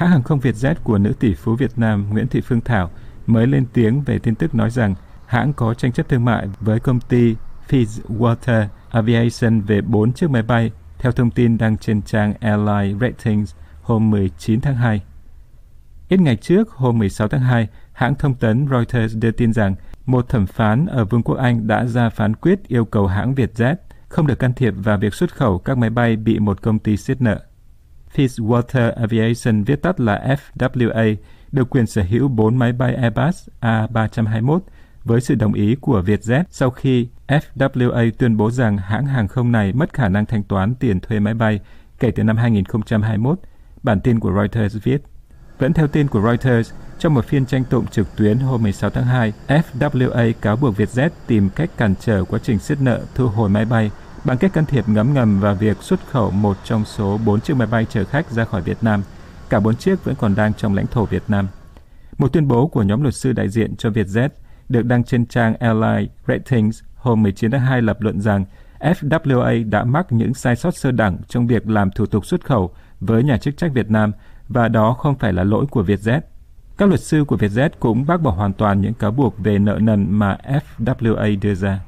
Hãng hàng không Vietjet của nữ tỷ phú Việt Nam Nguyễn Thị Phương Thảo mới lên tiếng về tin tức nói rằng hãng có tranh chấp thương mại với công ty Fitzwater Aviation về 4 chiếc máy bay, theo thông tin đăng trên trang Airline Ratings hôm 19 tháng 2. Ít ngày trước, hôm 16 tháng 2, hãng thông tấn Reuters đưa tin rằng một thẩm phán ở Vương quốc Anh đã ra phán quyết yêu cầu hãng Vietjet không được can thiệp vào việc xuất khẩu các máy bay bị một công ty siết nợ. Fitzwater Aviation viết tắt là FWA được quyền sở hữu 4 máy bay Airbus A321 với sự đồng ý của Vietjet sau khi FWA tuyên bố rằng hãng hàng không này mất khả năng thanh toán tiền thuê máy bay kể từ năm 2021, bản tin của Reuters viết. Vẫn theo tin của Reuters, trong một phiên tranh tụng trực tuyến hôm 16 tháng 2, FWA cáo buộc Vietjet tìm cách cản trở quá trình siết nợ thu hồi máy bay bằng cách can thiệp ngấm ngầm vào việc xuất khẩu một trong số bốn chiếc máy bay chở khách ra khỏi Việt Nam. Cả bốn chiếc vẫn còn đang trong lãnh thổ Việt Nam. Một tuyên bố của nhóm luật sư đại diện cho Vietjet được đăng trên trang Airline Ratings hôm 19 tháng 2 lập luận rằng FWA đã mắc những sai sót sơ đẳng trong việc làm thủ tục xuất khẩu với nhà chức trách Việt Nam và đó không phải là lỗi của Vietjet. Các luật sư của Vietjet cũng bác bỏ hoàn toàn những cáo buộc về nợ nần mà FWA đưa ra.